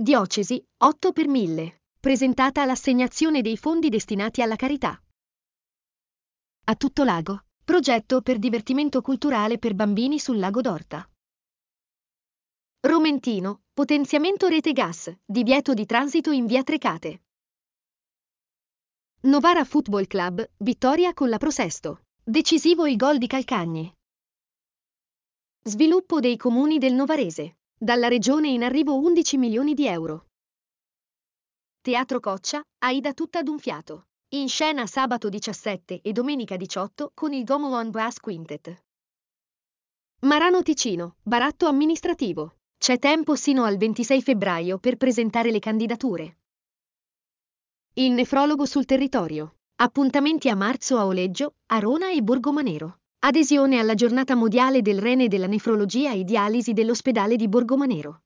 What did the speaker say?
Diocesi, 8 per 1000. Presentata all'assegnazione dei fondi destinati alla carità. A tutto lago. Progetto per divertimento culturale per bambini sul lago d'Orta. Romentino, potenziamento rete gas, divieto di transito in via Trecate. Novara Football Club, vittoria con la Prosesto. Decisivo il gol di Calcagni. Sviluppo dei comuni del Novarese. Dalla regione in arrivo 11 milioni di euro. Teatro Coccia, Aida tutta d'un fiato. In scena sabato 17 e domenica 18 con il Gomo One Brass Quintet. Marano Ticino, baratto amministrativo. C'è tempo sino al 26 febbraio per presentare le candidature. Il nefrologo sul territorio. Appuntamenti a marzo a Oleggio, Arona e Borgomanero. Adesione alla giornata mondiale del rene e della nefrologia e dialisi dell'ospedale di Borgomanero.